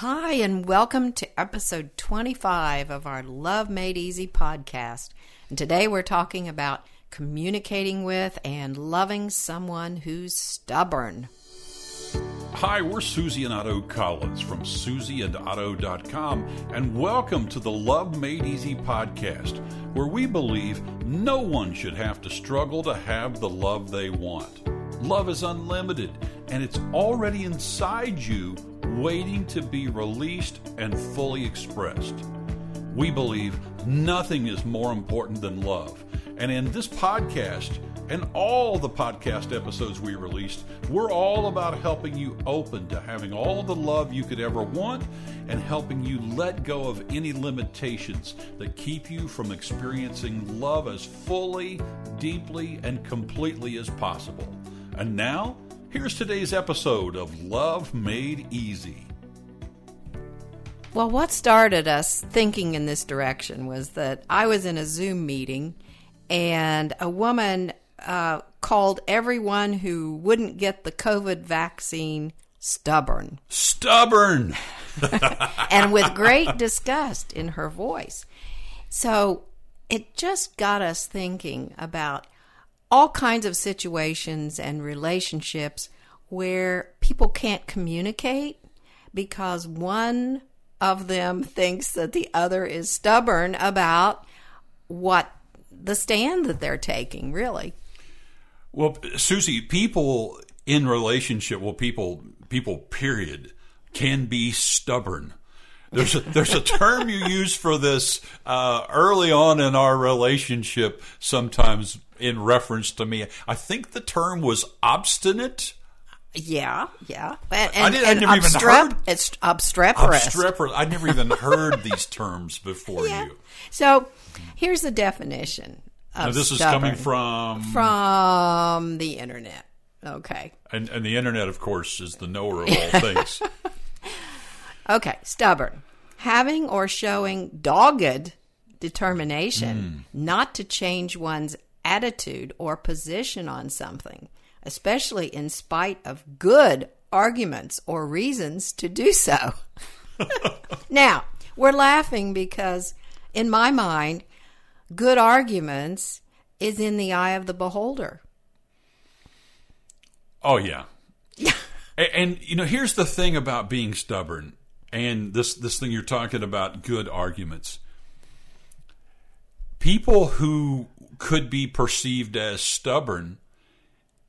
Hi, and welcome to episode 25 of our Love Made Easy podcast. And today we're talking about communicating with and loving someone who's stubborn. Hi, we're Susie and Otto Collins from susieandotto.com, and welcome to the Love Made Easy podcast, where we believe no one should have to struggle to have the love they want. Love is unlimited, and it's already inside you, waiting to be released and fully expressed. We believe nothing is more important than love. And in this podcast, and all the podcast episodes we released, we're all about helping you open to having all the love you could ever want and helping you let go of any limitations that keep you from experiencing love as fully, deeply, and completely as possible. And now, here's today's episode of Love Made Easy. Well, what started us thinking in this direction was that I was in a Zoom meeting and a woman uh, called everyone who wouldn't get the COVID vaccine stubborn. Stubborn! and with great disgust in her voice. So it just got us thinking about all kinds of situations and relationships where people can't communicate because one of them thinks that the other is stubborn about what the stand that they're taking, really. Well, Susie, people in relationship, well, people, people, period, can be stubborn. There's a, there's a term you use for this uh, early on in our relationship, sometimes in reference to me. I think the term was obstinate. Yeah, yeah. And, and, I, did, I never even heard it's obstreperous. obstreperous. I never even heard these terms before Yeah. you. So here's the definition of Now, this is coming from, from the internet. Okay. and, and the internet, of course, is the knower of all things. Okay, stubborn. Having or showing dogged determination hmm. not to change one's attitude or position on something, especially in spite of good arguments or reasons to do so. now, we're laughing because, in my mind, good arguments is in the eye of the beholder. Oh yeah. and, and you know, here's the thing about being stubborn and this this thing you're talking about good arguments. People who could be perceived as stubborn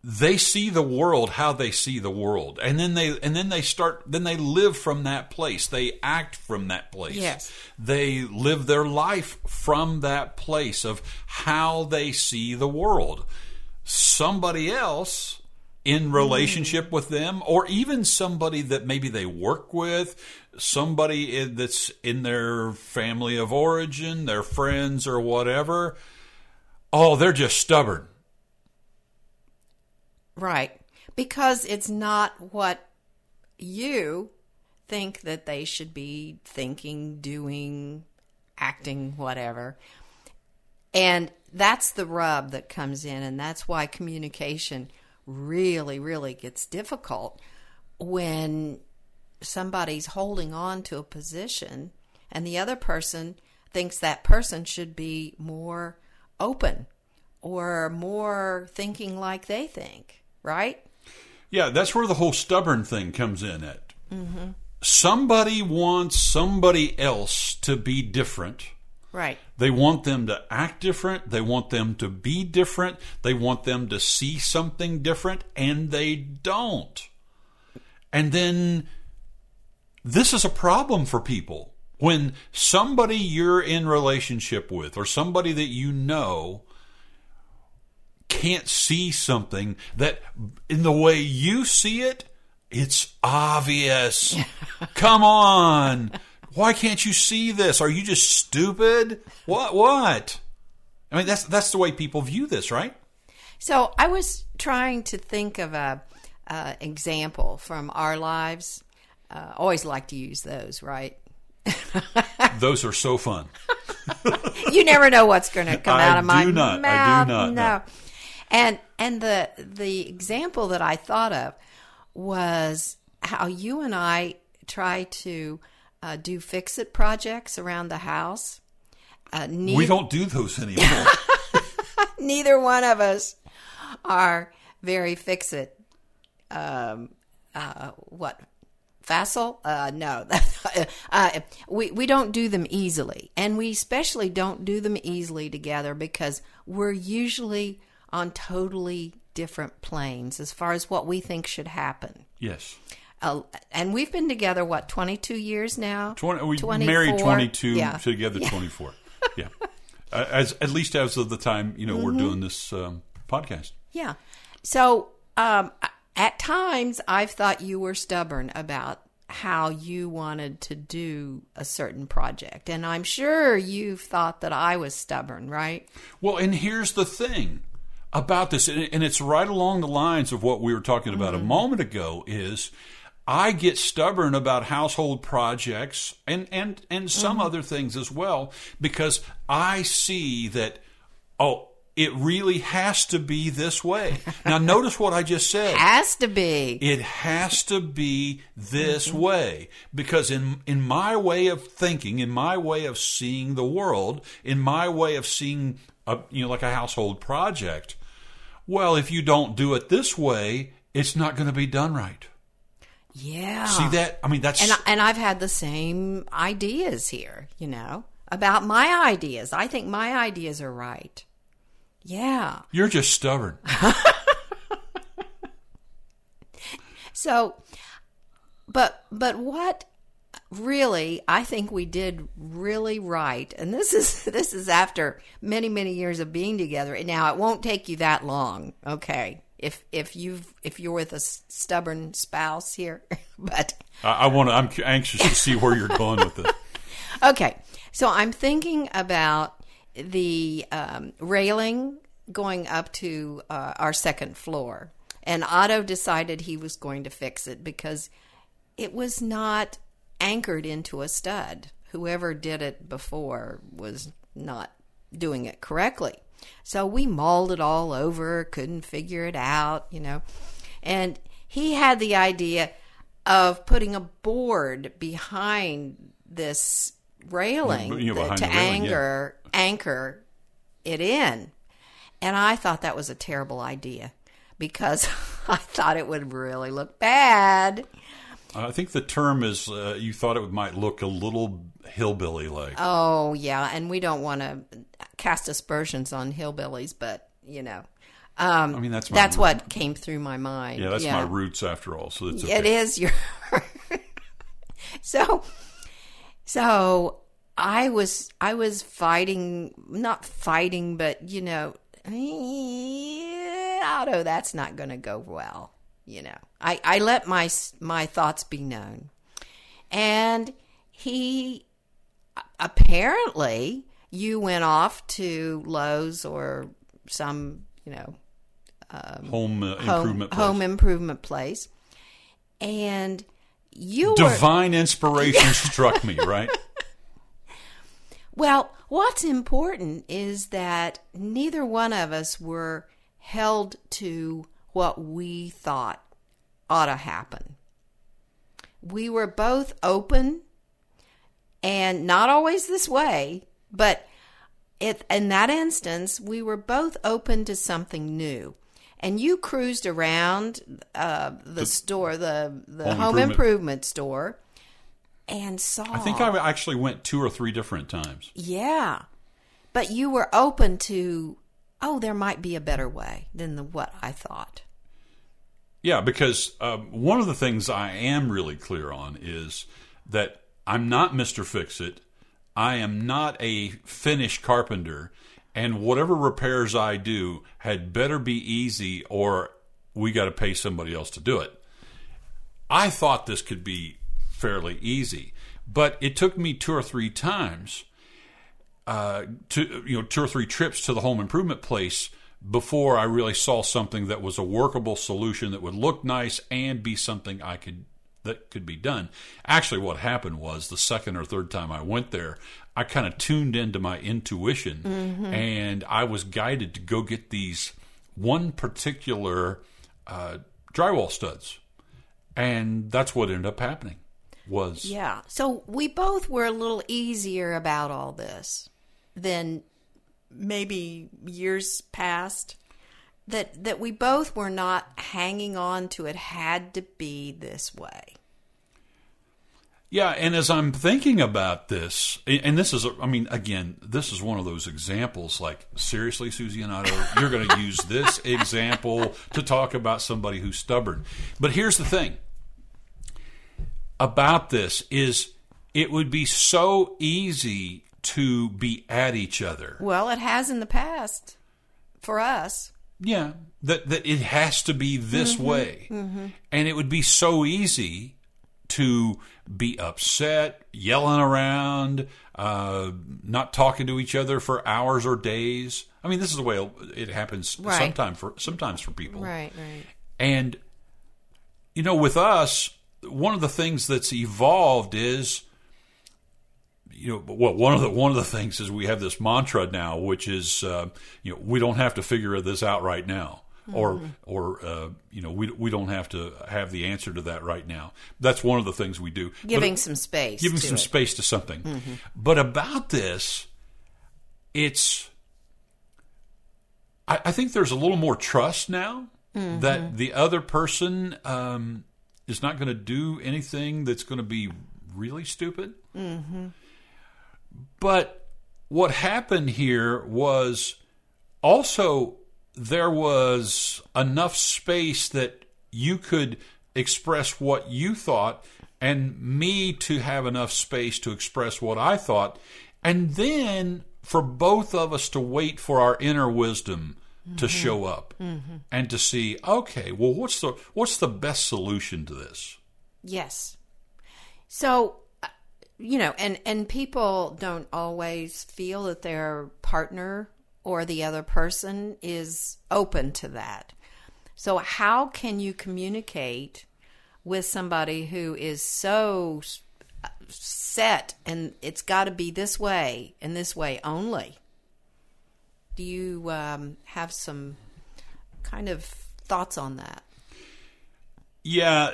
they see the world how they see the world and then they and then they start then they live from that place they act from that place Yes. they live their life from that place of how they see the world somebody else in mm-hmm. relationship with them or even somebody that maybe they work with somebody that's in their family of origin their friends or whatever oh they're just stubborn Right. Because it's not what you think that they should be thinking, doing, acting, whatever. And that's the rub that comes in, and that's why communication really, really gets difficult when somebody's holding on to a position and the other person thinks that person should be more open or more thinking like they think, right? Yeah, that's where the whole stubborn thing comes in at. Mm-hmm. Somebody wants somebody else to be different. Right. They want them to act different. They want them to be different. They want them to see something different, and they don't. And then this is a problem for people. When somebody you're in relationship with or somebody that you know can't see something that in the way you see it, it's obvious. Come on. Why can't you see this? Are you just stupid? What what? I mean that's that's the way people view this, right? So I was trying to think of a, uh example from our lives. Uh, always like to use those, right? Those are so fun. you never know what's going to come I out of my do not. I do mouth. not, No. no. And and the the example that I thought of was how you and I try to uh, do fix it projects around the house. Uh, We don't do those anymore. neither one of us are very fix it. Um, uh, what facile? Uh, no, uh, we we don't do them easily, and we especially don't do them easily together because we're usually on totally different planes as far as what we think should happen. yes. Uh, and we've been together what twenty two years now. 20, we 24? married 22 Yeah. together 24 yeah uh, as at least as of the time you know we're Mm-hmm. doing this um, podcast Yeah. So um, at times, I've thought you were stubborn about how you wanted to do a certain project. And I'm sure you've thought that I was stubborn, right? well and here's the thing about this and and it's right along the lines of what we were talking about Mm-hmm. a moment ago is I get stubborn about household projects and and and some Mm-hmm. other things as well because I see that oh it really has to be this way. Now notice what I just said. Has to be. It has to be this Mm-hmm. way because in in my way of thinking, in my way of seeing the world, in my way of seeing a you know like a household project, well, if you don't do it this way, it's not going to be done right. Yeah. See that? I mean, that's And, I- and I've had the same ideas here, you know, about my ideas. I think my ideas are right. Yeah. you're just stubborn. So, but but what really I think we did really right, and this is this is after many many years of being together. and Now it won't take you that long, okay? If if you've if you're with a stubborn spouse here, but I, I want to. I'm anxious to see where you're going with this. Okay, so I'm thinking about the um, railing going up to uh, our second floor, and Otto decided he was going to fix it because it was not anchored into a stud. Whoever did it before was not doing it correctly. So we mauled it all over, couldn't figure it out, you know. And he had the idea of putting a board behind this railing You know, behind to railing, yeah. anchor anchor it in. And I thought that was a terrible idea because I thought it would really look bad. I think the term is uh, you thought it might look a little hillbilly like. Oh, yeah, and we don't want to cast aspersions on hillbillies, but you know, um, I mean, that's my that's root- what came through my mind. Yeah, that's my roots after all. So it's okay. It is your. so, so I was I was fighting, not fighting, but you know, Otto, that's not going to go well. You know, I I let my my thoughts be known, and he apparently you went off to Lowe's or some you know home uh, home improvement. place. home improvement place, and you were Divine inspiration struck me, right? well. What's important is that neither one of us were held to what we thought ought to happen. We were both open and not always this way, but it, in that instance, we were both open to something new. And you cruised around uh, the, store, the the Home home, improvement. improvement. store, and saw. I think I actually went two or three different times. Yeah. But you were open to, oh, there might be a better way than the, what I thought. Yeah, because um, one of the things I am really clear on is that I'm not Mr. Fix It. I am not a finished carpenter. And whatever repairs I do had better be easy or we got to pay somebody else to do it. I thought this could be fairly easy, but it took me two or three times uh, to you know two or three trips to the home improvement place before I really saw something that was a workable solution that would look nice and be something I could that could be done. Actually, what happened was the second or third time I went there, I kind of tuned into my intuition and I was guided to go get these one particular uh, drywall studs, and that's what ended up happening. was Yeah. So we both were a little easier about all this than maybe years past. That that we both were not hanging on to it had to be this way. Yeah, and as I'm thinking about this, and this is, I mean, again, this is one of those examples like, seriously, Susie and Otto, you're going to use this example to talk about somebody who's stubborn. But here's the thing about this is it would be so easy to be at each other. Well, it has in the past for us. Yeah, that that it has to be this mm-hmm. way, mm-hmm. and it would be so easy to be upset, yelling around, uh, not talking to each other for hours or days. I mean, this is the way it happens Right. sometimes for sometimes for people, Right, right. and you know, with us, one of the things that's evolved is, you know, well, one of the one of the things is we have this mantra now, which is, uh, you know, we don't have to figure this out right now, or or uh, you know, we we don't have to have the answer to that right now. That's one of the things we do. But- Giving some space. giving to some it. space to something. But about this, it's. I, I think there's a little more trust now that the other person um, is not going to do anything that's going to be really stupid. But what happened here was also there was enough space that you could express what you thought and me to have enough space to express what I thought. And then for both of us to wait for our inner wisdom to show up and to see okay well what's the what's the best solution to this? Yes. So, uh, you know, and and people don't always feel that their partner or the other person is open to that. So, how can you communicate with somebody who is so set and it's got to be this way and this way only? Do you um, have some kind of thoughts on that? yeah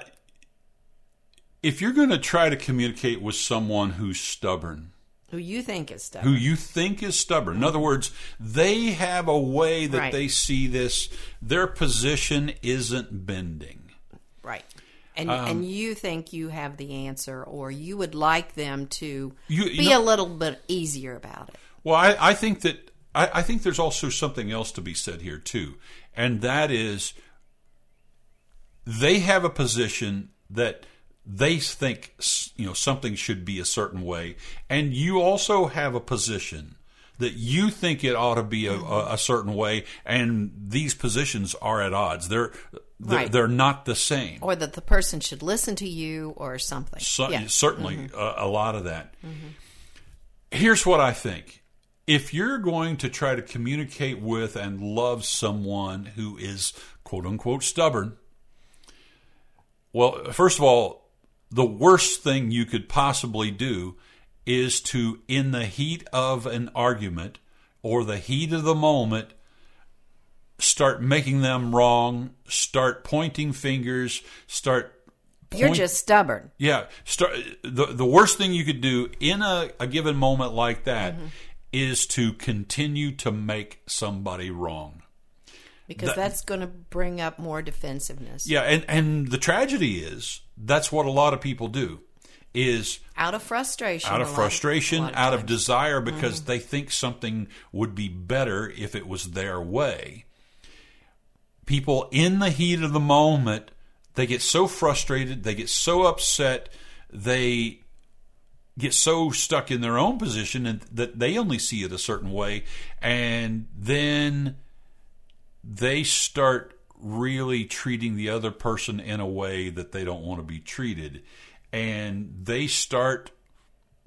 if you're going to try to communicate with someone who's stubborn Who you think is stubborn? who you think is stubborn. In other words, they have a way that Right. they see this. Their position isn't bending. Right. And Um, and you think you have the answer, or you would like them to You- you be know- a little bit easier about it. Well, I, I think that I, I think there's also something else to be said here too, and that is they have a position that they think you know something should be a certain way, and you also have a position that you think it ought to be a, a, a certain way, and these positions are at odds. They're they're, Right. they're not the same. Or that the person should listen to you, or something. So, yeah. Certainly, mm-hmm. a, a lot of that. Mm-hmm. Here's what I think. If you're going to try to communicate with and love someone who is quote unquote stubborn, well, first of all, the worst thing you could possibly do is to, in the heat of an argument or the heat of the moment, start making them wrong, start pointing fingers, start You're just stubborn. yeah, start the the worst thing you could do in a, a given moment like that mm-hmm. is to continue to make somebody wrong. Because That- that's going to bring up more defensiveness. Yeah, and and the tragedy is that's what a lot of people do is Out of frustration. out of frustration, lot out of desire mm-hmm. because they think something would be better if it was their way. People in the heat of the moment, they get so frustrated, they get so upset, they get so stuck in their own position and that they only see it a certain way and then they start really treating the other person in a way that they don't want to be treated and they start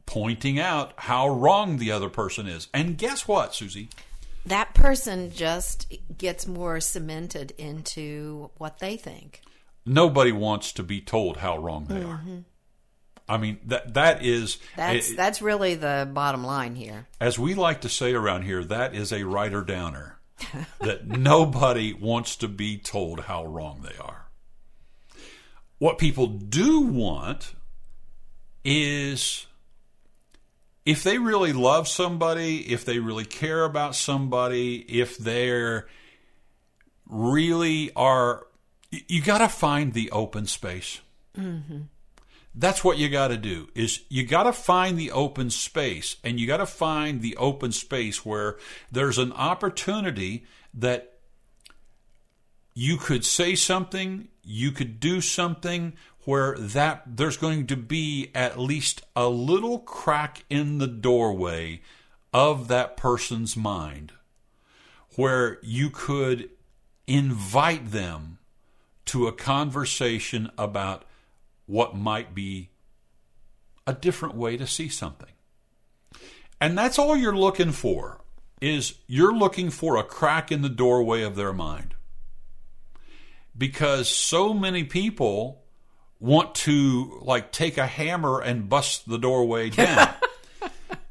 pointing out how wrong the other person is and guess what susie That person just gets more cemented into what they think. nobody wants to be told how wrong they are i mean that that is That's eh, that's really the bottom line here. as we like to say around here, that is a writer downer. that nobody wants to be told how wrong they are. What people do want is if they really love somebody, if they really care about somebody, if they're really are, you got to find the open space. Mm-hmm. That's what you got to do is you got to find the open space and you got to find the open space where there's an opportunity that you could say something, you could do something where that there's going to be at least a little crack in the doorway of that person's mind where you could invite them to a conversation about what might be a different way to see something. And that's all you're looking for is you're looking for a crack in the doorway of their mind. Because so many people want to like take a hammer and bust the doorway down.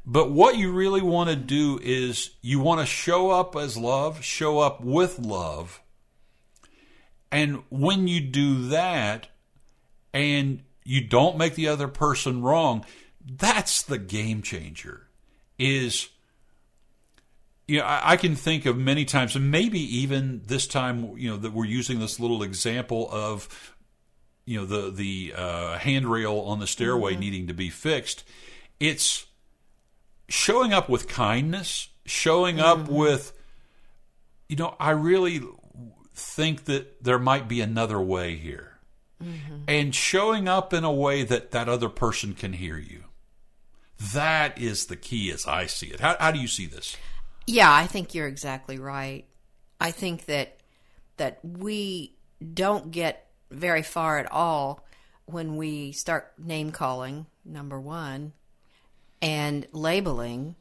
but what you really want to do is you want to show up as love, show up with love. And when you do that and you don't make the other person wrong, that's the game changer. Is you know, I, I, can think of many times, and maybe even this time, you know, that we're using this little example of you know the the uh, handrail on the stairway mm-hmm. needing to be fixed. It's showing up with kindness, showing mm-hmm. up with, you know, I really think that there might be another way here, mm-hmm. and showing up in a way that that other person can hear you. That is the key, as I see it. How, how do you see this? Yeah, I think you're exactly right. I think that that we don't get very far at all when we start name calling, number one, and labeling,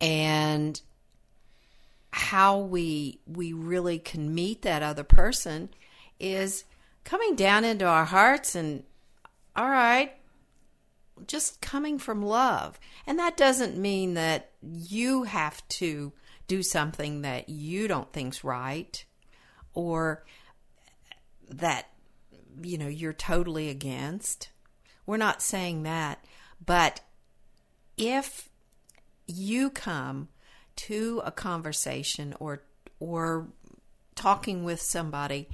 and how we we really can meet that other person is coming down into our hearts and all right just coming from love and that doesn't mean that you have to do something that you don't think's right or that you know you're totally against. We're not saying that, but if you come to a conversation or or talking with somebody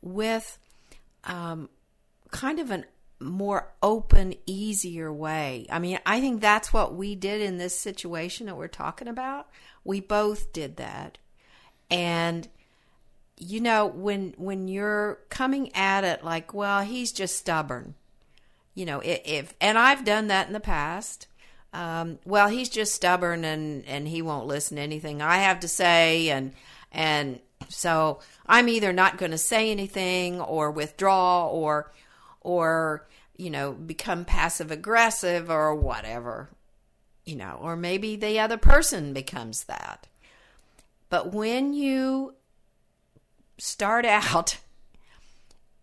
with um, kind of an more open, easier way. I mean, I think that's what we did in this situation that we're talking about. We both did that. And you know when when you're coming at it like well he's just stubborn you know if, if and i've done that in the past um, well he's just stubborn and and he won't listen to anything i have to say and and so i'm either not going to say anything or withdraw or or you know become passive aggressive or whatever you know or maybe the other person becomes that but when you start out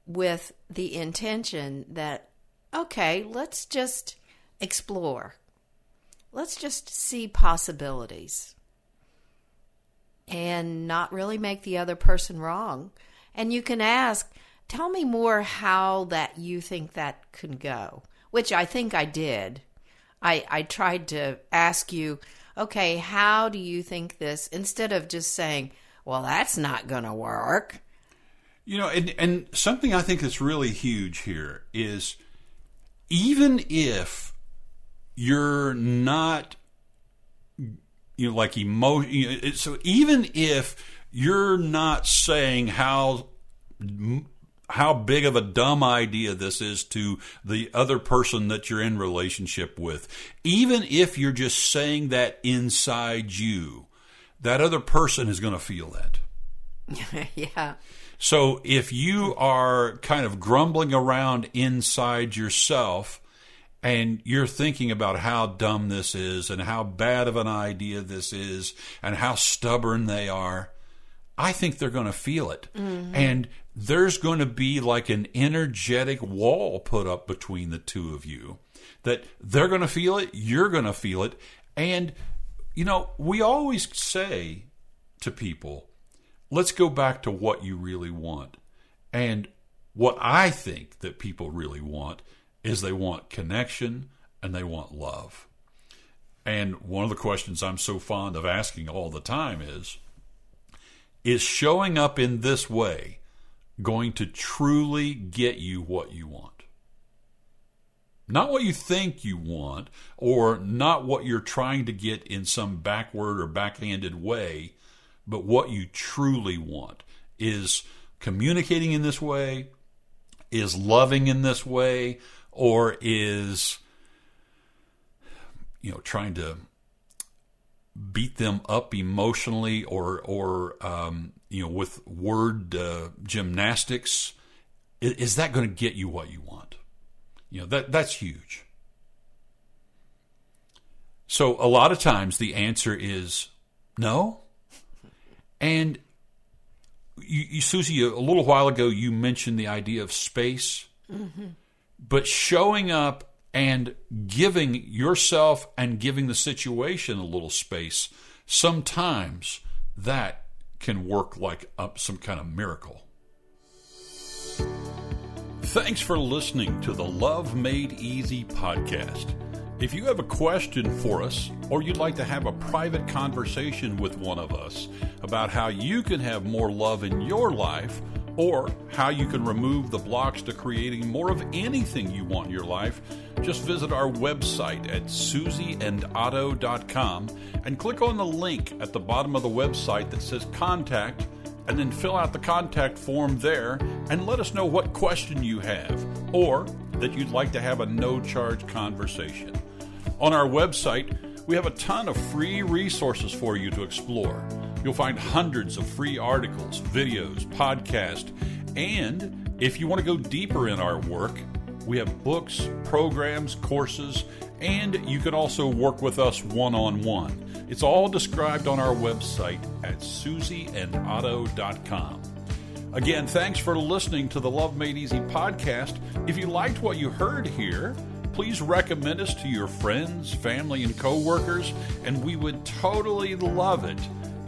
with the intention that, okay, let's just explore. Let's just see possibilities and not really make the other person wrong. And you can ask, tell me more how that you think that can go, which I think I did. I, I tried to ask you, okay, how do you think this, instead of just saying, well, that's not going to work. You know, and, and something I think that's really huge here is even if you're not, you know, like emotion, you know, so even if you're not saying how how big of a dumb idea this is to the other person that you're in relationship with even if you're just saying that inside you that other person is going to feel that. yeah. So if you are kind of grumbling around inside yourself and you're thinking about how dumb this is and how bad of an idea this is and how stubborn they are, I think they're going to feel it. Mm-hmm. And there's going to be like an energetic wall put up between the two of you that they're going to feel it, you're going to feel it, and you know, we always say to people, let's go back to what you really want. And what I think that people really want is they want connection and they want love. And one of the questions I'm so fond of asking all the time is Is showing up in this way going to truly get you what you want? Not what you think you want, or not what you're trying to get in some backward or backhanded way, but what you truly want. Is communicating in this way? Is loving in this way? Or is, you know, trying to beat them up emotionally or, or um, you know, with word uh, gymnastics? Is, is that going to get you what you want? You know, that that's huge. So a lot of times the answer is no. And you, you, Susie, a little while ago you mentioned the idea of space, mm-hmm. But showing up and giving yourself and giving the situation a little space, sometimes that can work like up some kind of miracle. Thanks for listening to the Love Made Easy podcast. If you have a question for us, or you'd like to have a private conversation with one of us about how you can have more love in your life, or how you can remove the blocks to creating more of anything you want in your life, just visit our website at susieandotto.com and click on the link at the bottom of the website that says Contact and then fill out the contact form there and let us know what question you have or that you'd like to have a no charge conversation. On our website, we have a ton of free resources for you to explore. You'll find hundreds of free articles, videos, podcasts, and if you want to go deeper in our work, we have books, programs, courses, and you can also work with us one on one. It's all described on our website at susieandotto.com. Again, thanks for listening to the Love Made Easy podcast. If you liked what you heard here, please recommend us to your friends, family, and coworkers, and we would totally love it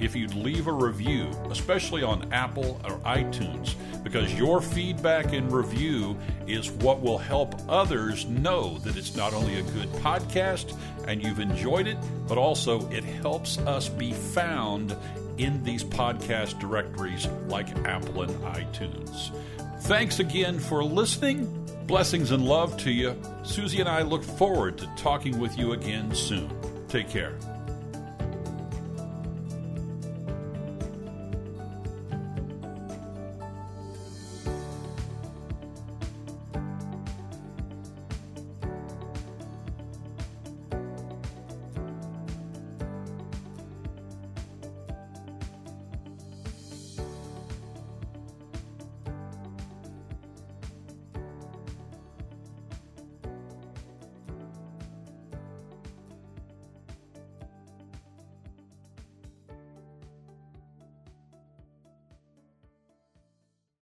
if you'd leave a review, especially on Apple or iTunes, because your feedback and review is what will help others know that it's not only a good podcast and you've enjoyed it, but also it helps us be found in these podcast directories like Apple and iTunes. Thanks again for listening. Blessings and love to you. Susie and I look forward to talking with you again soon. Take care.